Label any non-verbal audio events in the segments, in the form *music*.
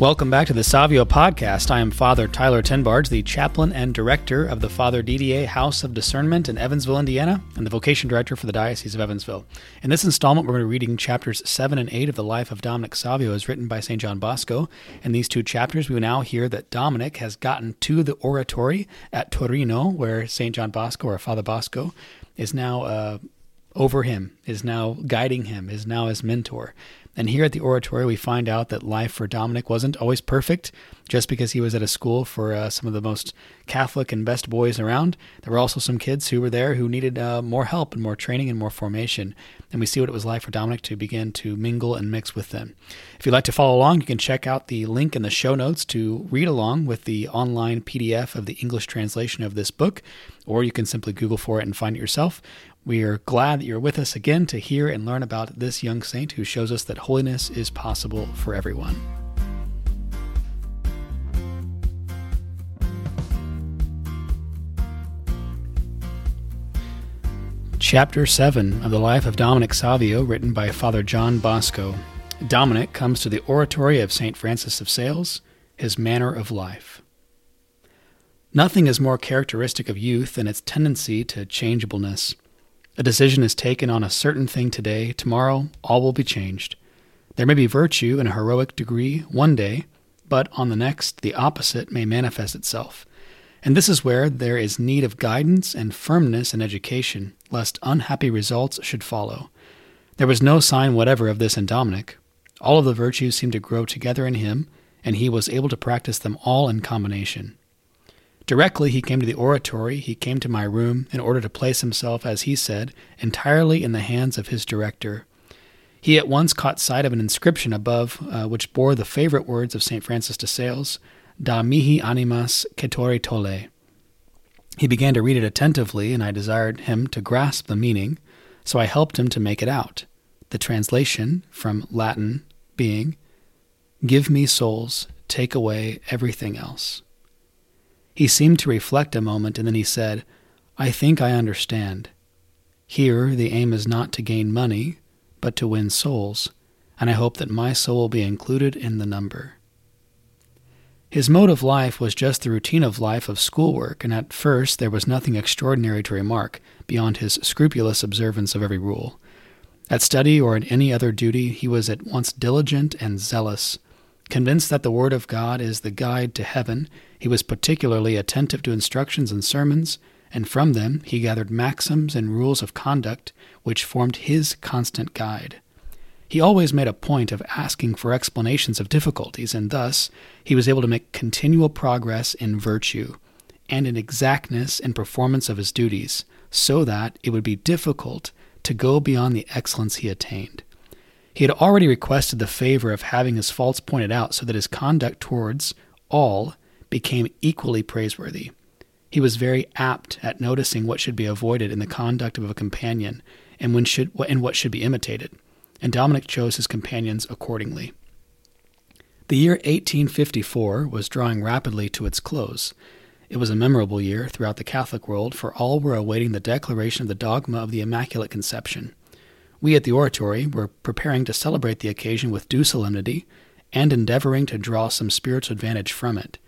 Welcome back to the Savio podcast. I am Father Tyler Tenbarge, the chaplain and director of the Father DDA House of Discernment in Evansville, Indiana, and the vocation director for the Diocese of Evansville. In this installment, we're going to be reading chapters 7 and 8 of the life of Dominic Savio as written by St. John Bosco. In these two chapters, we now hear that Dominic has gotten to the oratory at Torino, where St. John Bosco, or Father Bosco, is now uh, over him, is now guiding him, is now his mentor. And here at the oratory, we find out that life for Dominic wasn't always perfect just because he was at a school for uh, some of the most Catholic and best boys around. There were also some kids who were there who needed uh, more help and more training and more formation. And we see what it was like for Dominic to begin to mingle and mix with them. If you'd like to follow along, you can check out the link in the show notes to read along with the online PDF of the English translation of this book, or you can simply Google for it and find it yourself. We are glad that you're with us again to hear and learn about this young saint who shows us that holiness is possible for everyone. Chapter 7 of the life of Dominic Savio, written by Father John Bosco. Dominic comes to the oratory of St. Francis of Sales, his manner of life. Nothing is more characteristic of youth than its tendency to changeableness. A decision is taken on a certain thing today, tomorrow all will be changed. There may be virtue in a heroic degree one day, but on the next the opposite may manifest itself. And this is where there is need of guidance and firmness in education, lest unhappy results should follow. There was no sign whatever of this in Dominic. All of the virtues seemed to grow together in him, and he was able to practice them all in combination. Directly he came to the oratory, he came to my room in order to place himself, as he said, entirely in the hands of his director. He at once caught sight of an inscription above, uh, which bore the favorite words of St. Francis de Sales, Da mihi animas cetera tolle. He began to read it attentively, and I desired him to grasp the meaning, so I helped him to make it out. The translation, from Latin, being, Give me souls, take away everything else. He seemed to reflect a moment, and then he said, I think I understand. Here, the aim is not to gain money, but to win souls, and I hope that my soul will be included in the number. His mode of life was just the routine of life of schoolwork, and at first there was nothing extraordinary to remark beyond his scrupulous observance of every rule. At study or in any other duty, he was at once diligent and zealous. Convinced that the Word of God is the guide to heaven, he was particularly attentive to instructions and sermons, and from them he gathered maxims and rules of conduct which formed his constant guide. He always made a point of asking for explanations of difficulties, and thus he was able to make continual progress in virtue and in exactness in performance of his duties, so that it would be difficult to go beyond the excellence he attained. He had already requested the favor of having his faults pointed out so that his conduct towards all became equally praiseworthy. He was very apt at noticing what should be avoided in the conduct of a companion and, when should, and what should be imitated, and Dominic chose his companions accordingly. The year 1854 was drawing rapidly to its close. It was a memorable year throughout the Catholic world, for all were awaiting the declaration of the dogma of the Immaculate Conception. We at the Oratory were preparing to celebrate the occasion with due solemnity and endeavoring to draw some spiritual advantage from it.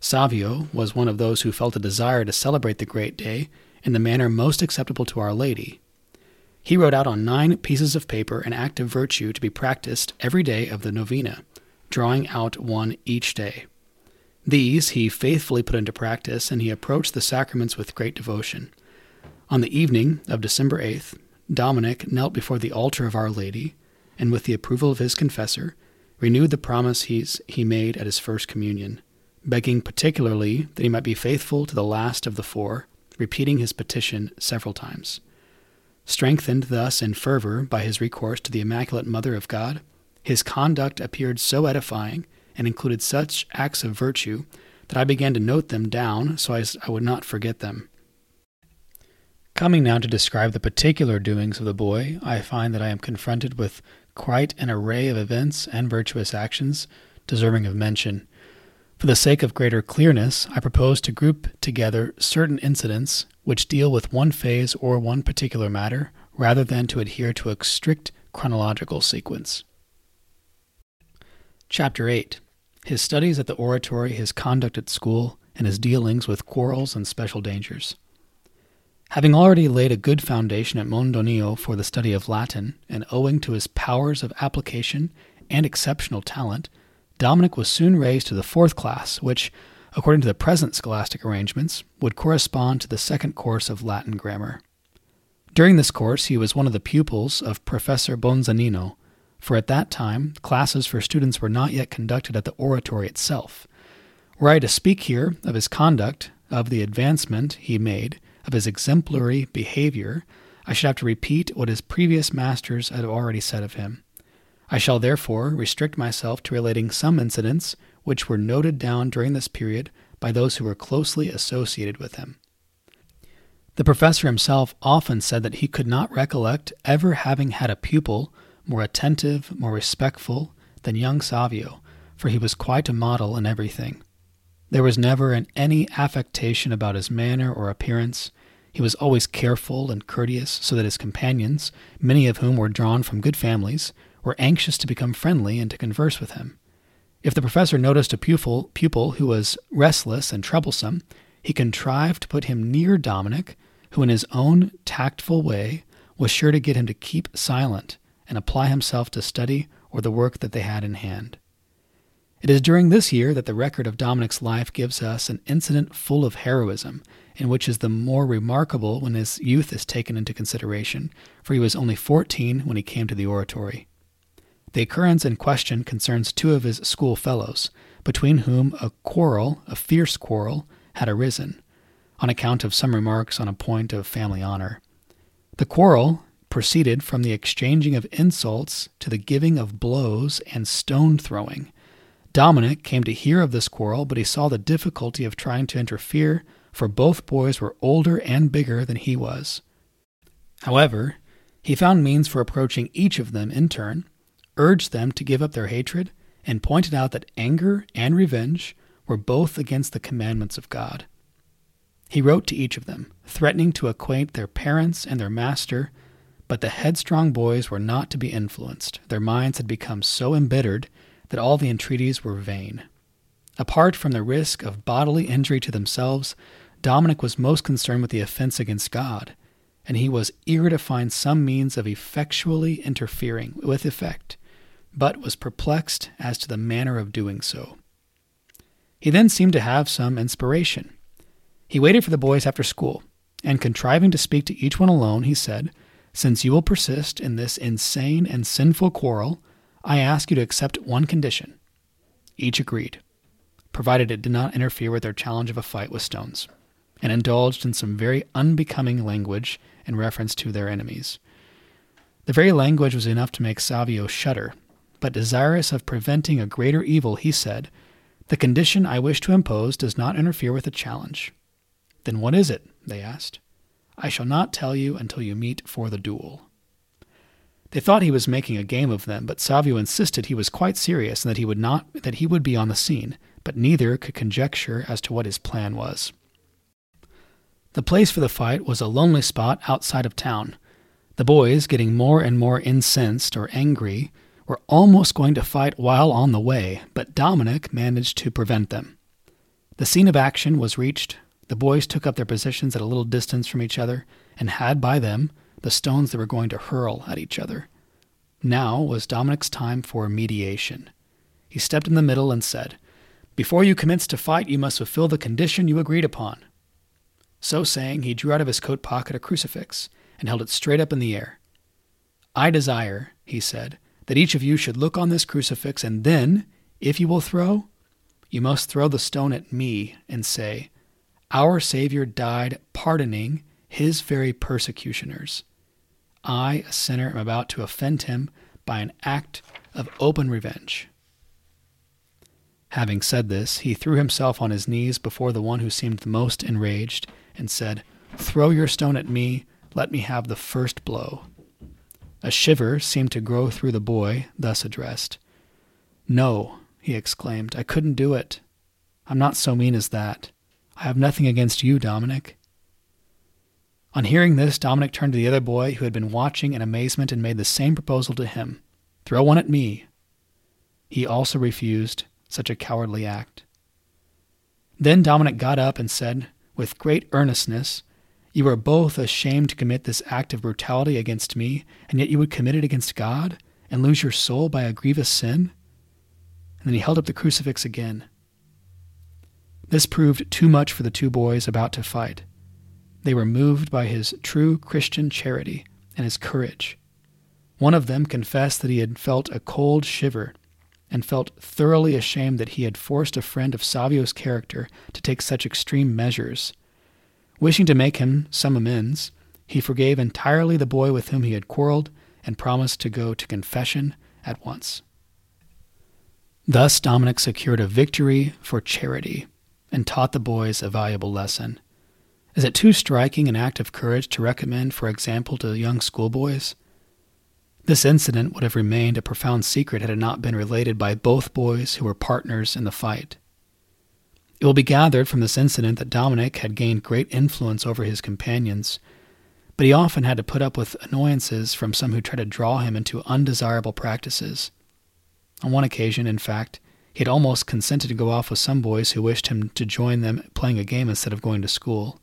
Savio was one of those who felt a desire to celebrate the great day in the manner most acceptable to Our Lady. He wrote out on nine pieces of paper an act of virtue to be practiced every day of the novena, drawing out one each day. These he faithfully put into practice, and he approached the sacraments with great devotion. On the evening of December 8th, Dominic knelt before the altar of Our Lady, and with the approval of his confessor, renewed the promise he's, he made at his first communion, begging particularly that he might be faithful to the last of the four, repeating his petition several times. Strengthened thus in fervor by his recourse to the Immaculate Mother of God, his conduct appeared so edifying and included such acts of virtue that I began to note them down so as I would not forget them. Coming now to describe the particular doings of the boy, I find that I am confronted with quite an array of events and virtuous actions deserving of mention. For the sake of greater clearness, I propose to group together certain incidents which deal with one phase or one particular matter, rather than to adhere to a strict chronological sequence. Chapter 8 his studies at the oratory, his conduct at school, and his dealings with quarrels and special dangers. Having already laid a good foundation at Mondonio for the study of Latin, and owing to his powers of application and exceptional talent, Dominic was soon raised to the fourth class, which, according to the present scholastic arrangements, would correspond to the second course of Latin grammar. During this course, he was one of the pupils of Professor Bonzanino, for at that time classes for students were not yet conducted at the oratory itself. Were I to speak here of his conduct, of the advancement he made, of his exemplary behavior, I should have to repeat what his previous masters had already said of him. I shall therefore restrict myself to relating some incidents which were noted down during this period by those who were closely associated with him. The professor himself often said that he could not recollect ever having had a pupil more attentive, more respectful than young Savio, for he was quite a model in everything. There was never an any affectation about his manner or appearance. He was always careful and courteous, so that his companions, many of whom were drawn from good families, were anxious to become friendly and to converse with him. If the professor noticed a pupil, pupil who was restless and troublesome, he contrived to put him near Dominic, who in his own tactful way was sure to get him to keep silent and apply himself to study or the work that they had in hand. It is during this year that the record of Dominic's life gives us an incident full of heroism, and which is the more remarkable when his youth is taken into consideration, for he was only fourteen when he came to the oratory. The occurrence in question concerns two of his school fellows, between whom a quarrel, a fierce quarrel, had arisen, on account of some remarks on a point of family honor. The quarrel proceeded from the exchanging of insults to the giving of blows and stone throwing. Dominic came to hear of this quarrel, but he saw the difficulty of trying to interfere, for both boys were older and bigger than he was. However, he found means for approaching each of them in turn urged them to give up their hatred, and pointed out that anger and revenge were both against the commandments of God. He wrote to each of them, threatening to acquaint their parents and their master, but the headstrong boys were not to be influenced. Their minds had become so embittered that all the entreaties were vain. Apart from the risk of bodily injury to themselves, Dominic was most concerned with the offense against God, and he was eager to find some means of effectually interfering with effect but was perplexed as to the manner of doing so. He then seemed to have some inspiration. He waited for the boys after school, and contriving to speak to each one alone, he said, Since you will persist in this insane and sinful quarrel, I ask you to accept one condition. Each agreed, provided it did not interfere with their challenge of a fight with stones, and indulged in some very unbecoming language in reference to their enemies. The very language was enough to make Savio shudder but desirous of preventing a greater evil, he said, The condition I wish to impose does not interfere with the challenge. Then what is it? they asked. I shall not tell you until you meet for the duel. They thought he was making a game of them, but Savio insisted he was quite serious and that he would not that he would be on the scene, but neither could conjecture as to what his plan was. The place for the fight was a lonely spot outside of town. The boys, getting more and more incensed or angry, were almost going to fight while on the way, but Dominic managed to prevent them. The scene of action was reached. The boys took up their positions at a little distance from each other and had by them the stones they were going to hurl at each other. Now was Dominic's time for mediation. He stepped in the middle and said, Before you commence to fight, you must fulfill the condition you agreed upon. So saying, he drew out of his coat pocket a crucifix and held it straight up in the air. I desire, he said, that each of you should look on this crucifix, and then, if you will throw, you must throw the stone at me and say, Our Savior died pardoning his very persecutioners. I, a sinner, am about to offend him by an act of open revenge. Having said this, he threw himself on his knees before the one who seemed the most enraged, and said, Throw your stone at me, let me have the first blow. A shiver seemed to grow through the boy, thus addressed. No, he exclaimed, I couldn't do it. I'm not so mean as that. I have nothing against you, Dominic. On hearing this, Dominic turned to the other boy who had been watching in amazement and made the same proposal to him Throw one at me. He also refused, such a cowardly act. Then Dominic got up and said, with great earnestness, You are both ashamed to commit this act of brutality against me, and yet you would commit it against God and lose your soul by a grievous sin? And then he held up the crucifix again. This proved too much for the two boys about to fight. They were moved by his true Christian charity and his courage. One of them confessed that he had felt a cold shiver and felt thoroughly ashamed that he had forced a friend of Savio's character to take such extreme measures. Wishing to make him some amends, he forgave entirely the boy with whom he had quarreled and promised to go to confession at once. Thus, Dominic secured a victory for charity and taught the boys a valuable lesson. Is it too striking an act of courage to recommend, for example, to young schoolboys? This incident would have remained a profound secret had it not been related by both boys who were partners in the fight. It will be gathered from this incident that Dominic had gained great influence over his companions, but he often had to put up with annoyances from some who tried to draw him into undesirable practices. On one occasion, in fact, he had almost consented to go off with some boys who wished him to join them playing a game instead of going to school.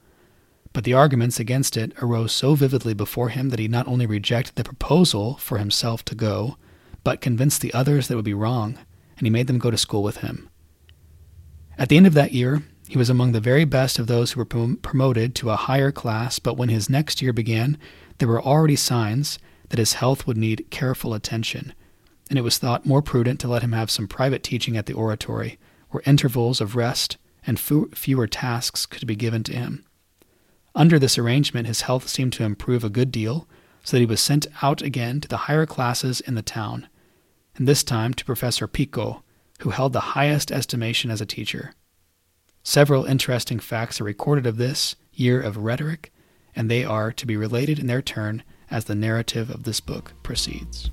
But the arguments against it arose so vividly before him that he not only rejected the proposal for himself to go, but convinced the others that it would be wrong, and he made them go to school with him. At the end of that year, he was among the very best of those who were prom- promoted to a higher class, but when his next year began, there were already signs that his health would need careful attention, and it was thought more prudent to let him have some private teaching at the oratory, where intervals of rest and fewer tasks could be given to him. Under this arrangement, his health seemed to improve a good deal, so that he was sent out again to the higher classes in the town, and this time to Professor Pico, who held the highest estimation as a teacher. Several interesting facts are recorded of this year of rhetoric, and they are to be related in their turn as the narrative of this book proceeds.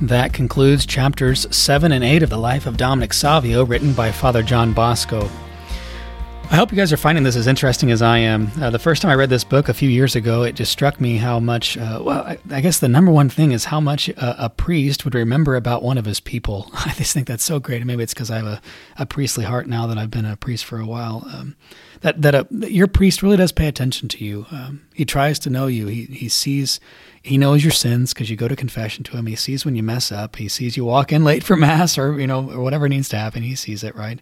That concludes chapters 7 and 8 of the life of Dominic Savio, written by Father John Bosco. I hope you guys are finding this as interesting as I am. Uh, the first time I read this book a few years ago, it just struck me how much, uh, well, I, I, guess the number one thing is how much a, a, priest would remember about one of his people. *laughs* I just think that's so great. And maybe it's because I have a, a, priestly heart now that I've been a priest for a while. Um, that that, a, that your priest really does pay attention to you. Um, he tries to know you. He, he sees he knows your sins because you go to confession to him. He sees when you mess up. He sees you walk in late for mass or you know or whatever needs to happen. He sees it right.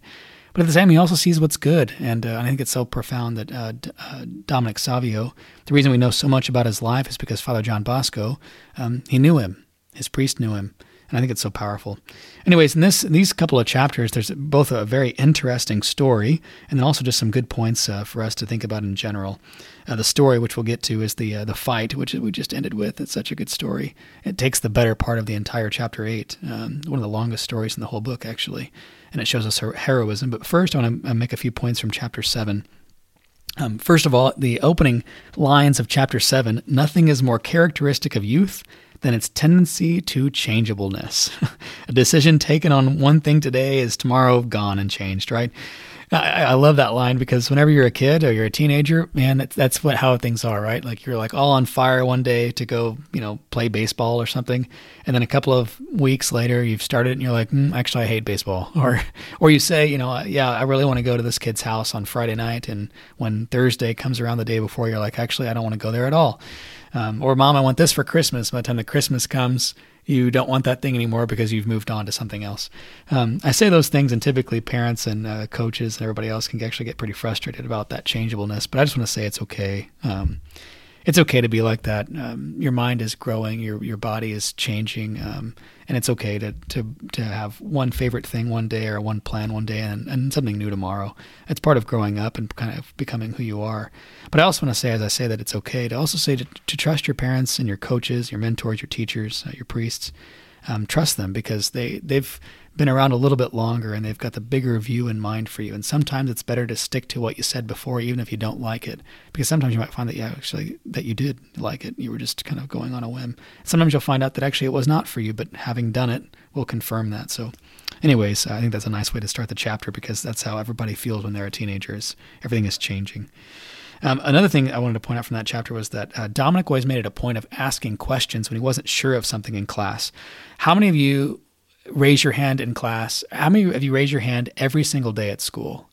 But at the same, he also sees what's good, and uh, I think it's so profound that uh, D- uh, Dominic Savio. The reason we know so much about his life is because Father John Bosco, um, he knew him. His priest knew him, and I think it's so powerful. Anyways, in this these couple of chapters, there's both a very interesting story and then also just some good points uh, for us to think about in general. Uh, the story, which we'll get to, is the uh, the fight, which we just ended with. It's such a good story. It takes the better part of the entire chapter eight, um, one of the longest stories in the whole book, actually, and it shows us her heroism. But first, I want to uh, make a few points from chapter seven. Um, first of all, the opening lines of chapter 7 nothing is more characteristic of youth than its tendency to changeableness. *laughs* a decision taken on one thing today is tomorrow gone and changed, right? I, I, love that line because whenever you're a kid or you're a teenager, man, that's, that's what how things are, right? Like you're like all on fire one day to go, you know, play baseball or something, and then a couple of weeks later, you've started and you're like, mm, actually, I hate baseball, *laughs* or or you say, you know, yeah, I really want to go to this kid's house on Friday night, and when Thursday comes around the day before, you're like, actually, I don't want to go there at all. Um, or mom, I want this for Christmas. By the time the Christmas comes, you don't want that thing anymore because you've moved on to something else. Um, I say those things, and typically parents and uh, coaches and everybody else can actually get pretty frustrated about that changeableness. But I just want to say it's okay. Um, it's okay to be like that. Um, your mind is growing, your your body is changing, um, and it's okay to, to to have one favorite thing one day or one plan one day and, and something new tomorrow. It's part of growing up and kind of becoming who you are. But I also want to say, as I say that, it's okay to also say to, to trust your parents and your coaches, your mentors, your teachers, uh, your priests. Um, trust them because they they've been around a little bit longer and they've got the bigger view in mind for you. And sometimes it's better to stick to what you said before, even if you don't like it, because sometimes you might find that you actually that you did like it. You were just kind of going on a whim. Sometimes you'll find out that actually it was not for you, but having done it will confirm that. So, anyways, I think that's a nice way to start the chapter because that's how everybody feels when they're a teenager. Is everything is changing. Um, another thing I wanted to point out from that chapter was that uh, Dominic always made it a point of asking questions when he wasn't sure of something in class. How many of you raise your hand in class? How many of you raise your hand every single day at school?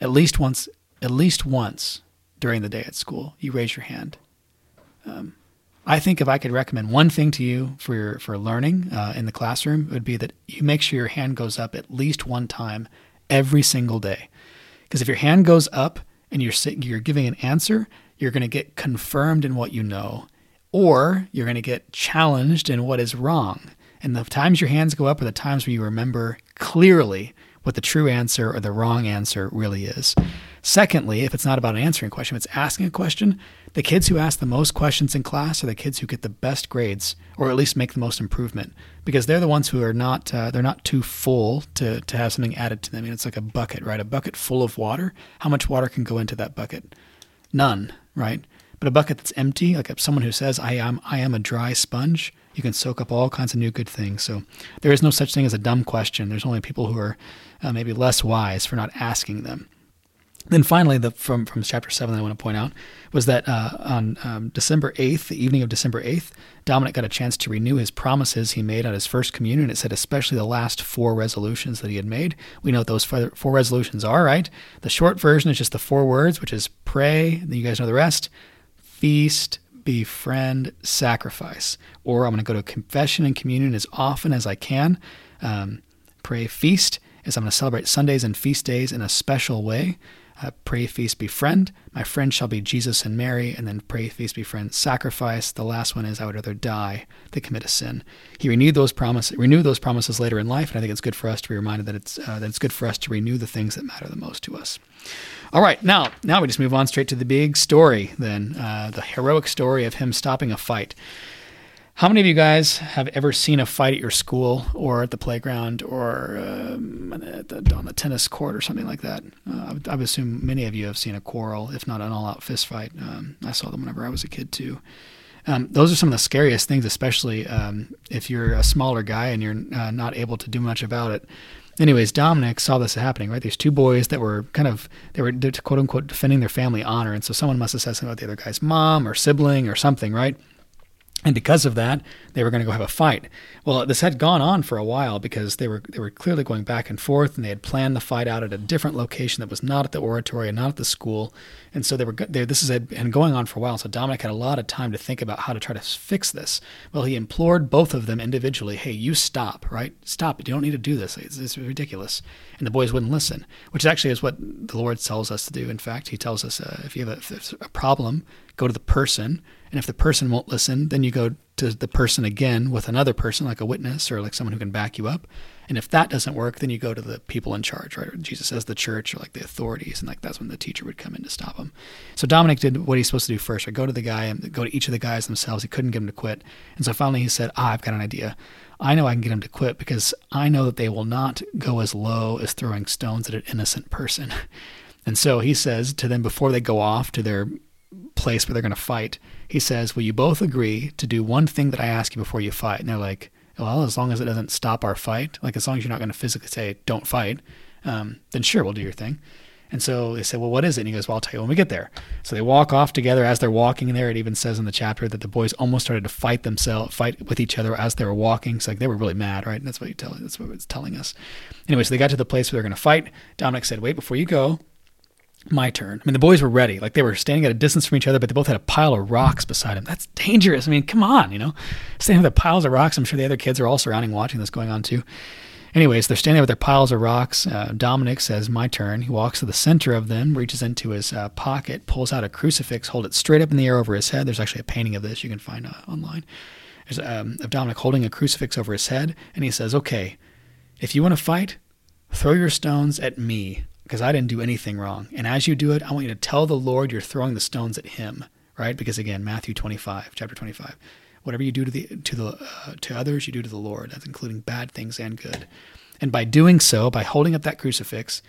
At least once, at least once during the day at school, you raise your hand. Um, I think if I could recommend one thing to you for your, for learning uh, in the classroom, it would be that you make sure your hand goes up at least one time every single day. Because if your hand goes up and you're you're giving an answer, you're going to get confirmed in what you know, or you're going to get challenged in what is wrong. And the times your hands go up are the times where you remember clearly what the true answer or the wrong answer really is. Secondly, if it's not about answering a question, if it's asking a question, the kids who ask the most questions in class are the kids who get the best grades, or at least make the most improvement, because they're the ones who are not uh, they're not too full to to have something added to them. I mean, it's like a bucket, right? A bucket full of water. How much water can go into that bucket? None, right? But a bucket that's empty, like someone who says, "I am I am a dry sponge," you can soak up all kinds of new good things. So there is no such thing as a dumb question. There's only people who are uh, maybe less wise for not asking them. Then finally, the, from from chapter seven, that I want to point out was that uh, on um, December eighth, the evening of December eighth, Dominic got a chance to renew his promises he made on his first communion. It said especially the last four resolutions that he had made. We know what those four resolutions are, right? The short version is just the four words, which is pray. Then you guys know the rest: feast, befriend, sacrifice. Or I'm going to go to confession and communion as often as I can. Um, pray, feast is I'm going to celebrate Sundays and feast days in a special way uh, pray, feast, befriend. My friend shall be Jesus and Mary, and then pray, feast, befriend, sacrifice. The last one is I would rather die than commit a sin. He renewed those promises, renewed those promises later in life, and I think it's good for us to be reminded that it's uh, that it's good for us to renew the things that matter the most to us. All right, now now we just move on straight to the big story. Then uh, the heroic story of him stopping a fight. How many of you guys have ever seen a fight at your school or at the playground or um, the, on the tennis court or something like that? Uh, I, would, assume many of you have seen a quarrel, if not an all-out fist fight. Um, I saw them whenever I was a kid too. Um, those are some of the scariest things, especially um, if you're a smaller guy and you're uh, not able to do much about it. Anyways, Dominic saw this happening, right? These two boys that were kind of, they were quote unquote defending their family honor. And so someone must have said something about the other guy's mom or sibling or something, right? And because of that, they were going to go have a fight. Well, this had gone on for a while because they were they were clearly going back and forth, and they had planned the fight out at a different location that was not at the oratory and not at the school. And so they were they, this had been going on for a while. So Dominic had a lot of time to think about how to try to fix this. Well, he implored both of them individually, "Hey, you stop! Right? Stop! You don't need to do this. It's, it's ridiculous." And the boys wouldn't listen, which actually is what the Lord tells us to do. In fact, He tells us uh, if you have a, a problem, go to the person and if the person won't listen, then you go to the person again with another person, like a witness or like someone who can back you up. And if that doesn't work, then you go to the people in charge, right? Or Jesus says the church or like the authorities, and like that's when the teacher would come in to stop him. So Dominic did what he's supposed to do first, right? Go to the guy and go to each of the guys themselves. He couldn't get him to quit. And so finally he said, Ah, I've got an idea. I know I can get him to quit because I know that they will not go as low as throwing stones at an innocent person. *laughs* And so he says to them before they go off to their place where they're going to fight, he says, Will you both agree to do one thing that I ask you before you fight? And they're like, Well, as long as it doesn't stop our fight, like as long as you're not going to physically say, Don't fight, um, then sure, we'll do your thing. And so they said, Well, what is it? And he goes, Well, I'll tell you when we get there. So they walk off together. As they're walking there, it even says in the chapter that the boys almost started to fight themselves, fight with each other as they were walking. So like they were really mad, right? And that's what he tell, that's what it's telling us. Anyway, so they got to the place where they're going to fight. Dominic said, Wait, before you go, my turn. I mean, the boys were ready. Like they were standing at a distance from each other, but they both had a pile of rocks beside them. That's dangerous. I mean, come on, you know, standing with piles of rocks. I'm sure the other kids are all surrounding, watching this going on too. Anyways, they're standing with their piles of rocks. Uh, Dominic says, "My turn." He walks to the center of them, reaches into his uh, pocket, pulls out a crucifix, hold it straight up in the air over his head. There's actually a painting of this you can find uh, online. There's um, of Dominic holding a crucifix over his head, and he says, "Okay, if you want to fight, throw your stones at me because I didn't do anything wrong. And as you do it, I want you to tell the Lord you're throwing the stones at him, right? Because again, Matthew 25, chapter 25. Whatever you do to the to the uh, to others, you do to the Lord. That's including bad things and good. And by doing so, by holding up that crucifix,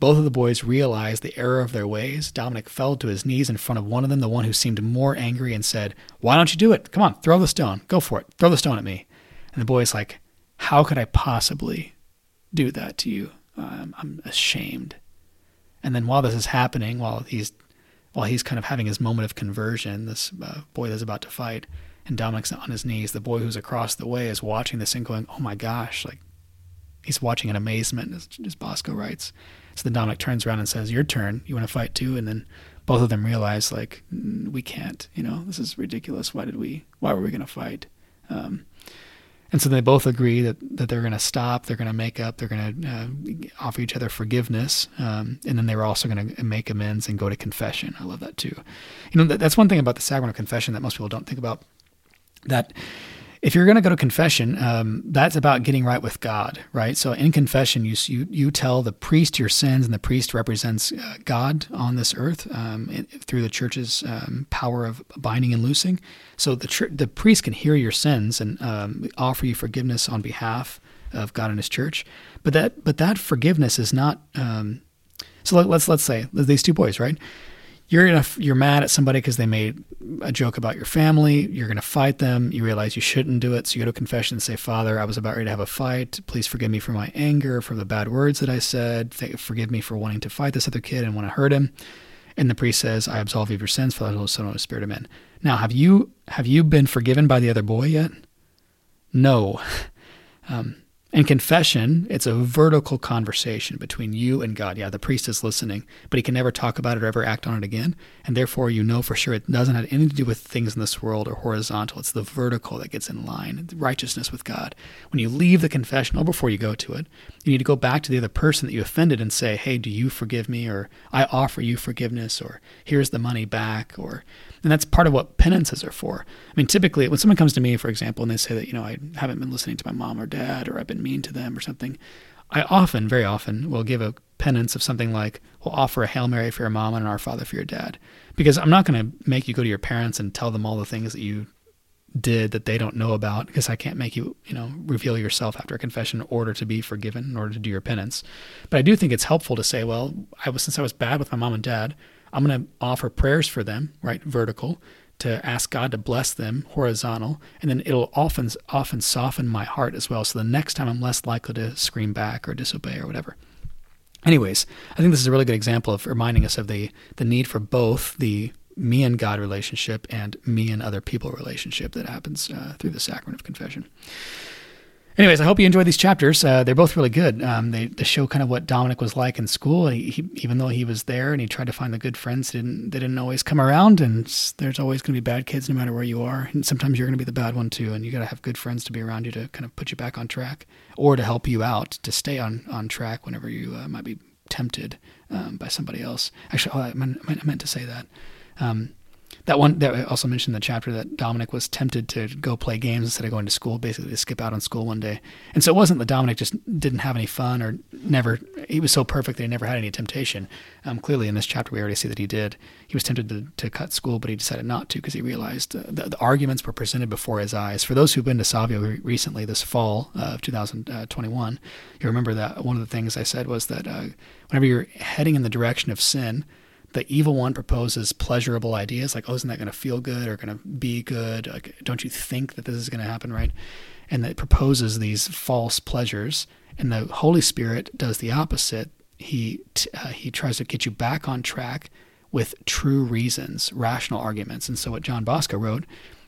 both of the boys realized the error of their ways. Dominic fell to his knees in front of one of them, the one who seemed more angry, and said, "Why don't you do it? Come on, throw the stone. Go for it. Throw the stone at me." And the boy's like, "How could I possibly do that to you? I'm ashamed." And then while this is happening, while he's while he's kind of having his moment of conversion, this uh, boy that's about to fight, and Dominic's on his knees. The boy who's across the way is watching this and going, "Oh my gosh!" Like he's watching in amazement, as, as Bosco writes. So then Dominic turns around and says, "Your turn. You want to fight too?" And then both of them realize, like, we can't. You know, this is ridiculous. Why did we? Why were we going to fight? Um, and so they both agree that, that they're going to stop, they're going to make up, they're going to uh, offer each other forgiveness, um, and then they were also going to make amends and go to confession. I love that too. You know, that, that's one thing about the sacrament of confession that most people don't think about. That if you're going to go to confession, um, that's about getting right with God, right? So in confession, you you you tell the priest your sins, and the priest represents uh, God on this earth um, through the church's um, power of binding and loosing. So the tr- the priest can hear your sins and um, offer you forgiveness on behalf of God and His church. But that but that forgiveness is not. Um, so let, let's let's say these two boys, right? You're gonna you're mad at somebody because they made a joke about your family. You're gonna fight them. You realize you shouldn't do it, so you go to confession and say, "Father, I was about ready to have a fight. Please forgive me for my anger, for the bad words that I said. Forgive me for wanting to fight this other kid and want to hurt him." And the priest says, "I absolve you of your sins, Father, Holy Son, and Holy Spirit, Amen." Now, have you have you been forgiven by the other boy yet? No. *laughs* Um, in confession, it's a vertical conversation between you and God. Yeah, the priest is listening, but he can never talk about it or ever act on it again. And therefore, you know for sure it doesn't have anything to do with things in this world or horizontal. It's the vertical that gets in line, righteousness with God. When you leave the confessional before you go to it, you need to go back to the other person that you offended and say, hey, do you forgive me? Or I offer you forgiveness, or here's the money back, or and that's part of what penances are for. I mean, typically, when someone comes to me, for example, and they say that, you know, I haven't been listening to my mom or dad, or I've been mean to them or something, I often, very often, will give a penance of something like, we'll offer a Hail Mary for your mom and an Our Father for your dad. Because I'm not going to make you go to your parents and tell them all the things that you did that they don't know about because I can't make you, you know, reveal yourself after a confession in order to be forgiven, in order to do your penance. But I do think it's helpful to say, well, I was since I was bad with my mom and dad, I'm going to offer prayers for them, right, vertical, to ask God to bless them, horizontal, and then it'll often often soften my heart as well. So the next time I'm less likely to scream back or disobey or whatever. Anyways, I think this is a really good example of reminding us of the the need for both the me and God relationship and me and other people relationship that happens uh, through the sacrament of confession. Anyways, I hope you enjoyed these chapters. Uh, they're both really good. Um, they, they show kind of what Dominic was like in school. He, he, even though he was there and he tried to find the good friends, didn't they didn't always come around. And there's always going to be bad kids no matter where you are. And sometimes you're going to be the bad one too. And you got to have good friends to be around you to kind of put you back on track or to help you out to stay on on track whenever you uh, might be tempted um, by somebody else. Actually, oh, I, meant, I meant to say that. Um, that one that I also mentioned in the chapter that Dominic was tempted to go play games instead of going to school, basically to skip out on school one day. And so it wasn't that Dominic just didn't have any fun or never, he was so perfect that he never had any temptation. Um, clearly, in this chapter, we already see that he did. He was tempted to, to cut school, but he decided not to because he realized uh, the, the, arguments were presented before his eyes. For those who've been to Savio recently this fall of 2021, you remember that one of the things I said was that uh, whenever you're heading in the direction of sin, the evil one proposes pleasurable ideas like, oh, isn't that going to feel good or going to be good? Like, don't you think that this is going to happen, right? And it proposes these false pleasures. And the Holy Spirit does the opposite. He uh, he tries to get you back on track with true reasons, rational arguments. And so what John Bosco wrote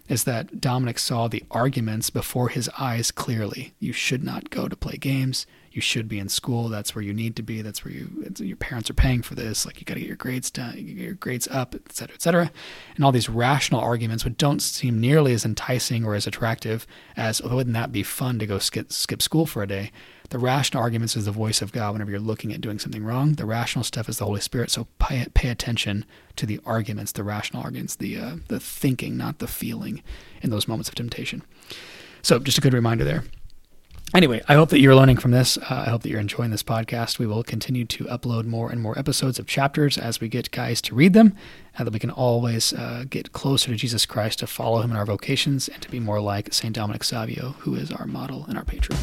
is that Dominic saw the arguments before his eyes clearly. You should not go to play games you should be in school. That's where you need to be. That's where you your parents are paying for this. Like you got to get your grades done, get your grades up, et cetera, et cetera. And all these rational arguments, which don't seem nearly as enticing or as attractive as oh, wouldn't that be fun to go skip skip school for a day? The rational arguments is the voice of God whenever you're looking at doing something wrong. The rational stuff is the Holy Spirit. So pay, pay attention to the arguments, the rational arguments, the uh, the thinking, not the feeling, in those moments of temptation. So just a good reminder there anyway, I hope that you're learning from this. Uh, I hope that you're enjoying this podcast. We will continue to upload more and more episodes of chapters as we get guys to read them, and that we can always uh, get closer to Jesus Christ, to follow him in our vocations, and to be more like St. Dominic Savio, who is our model and our patron.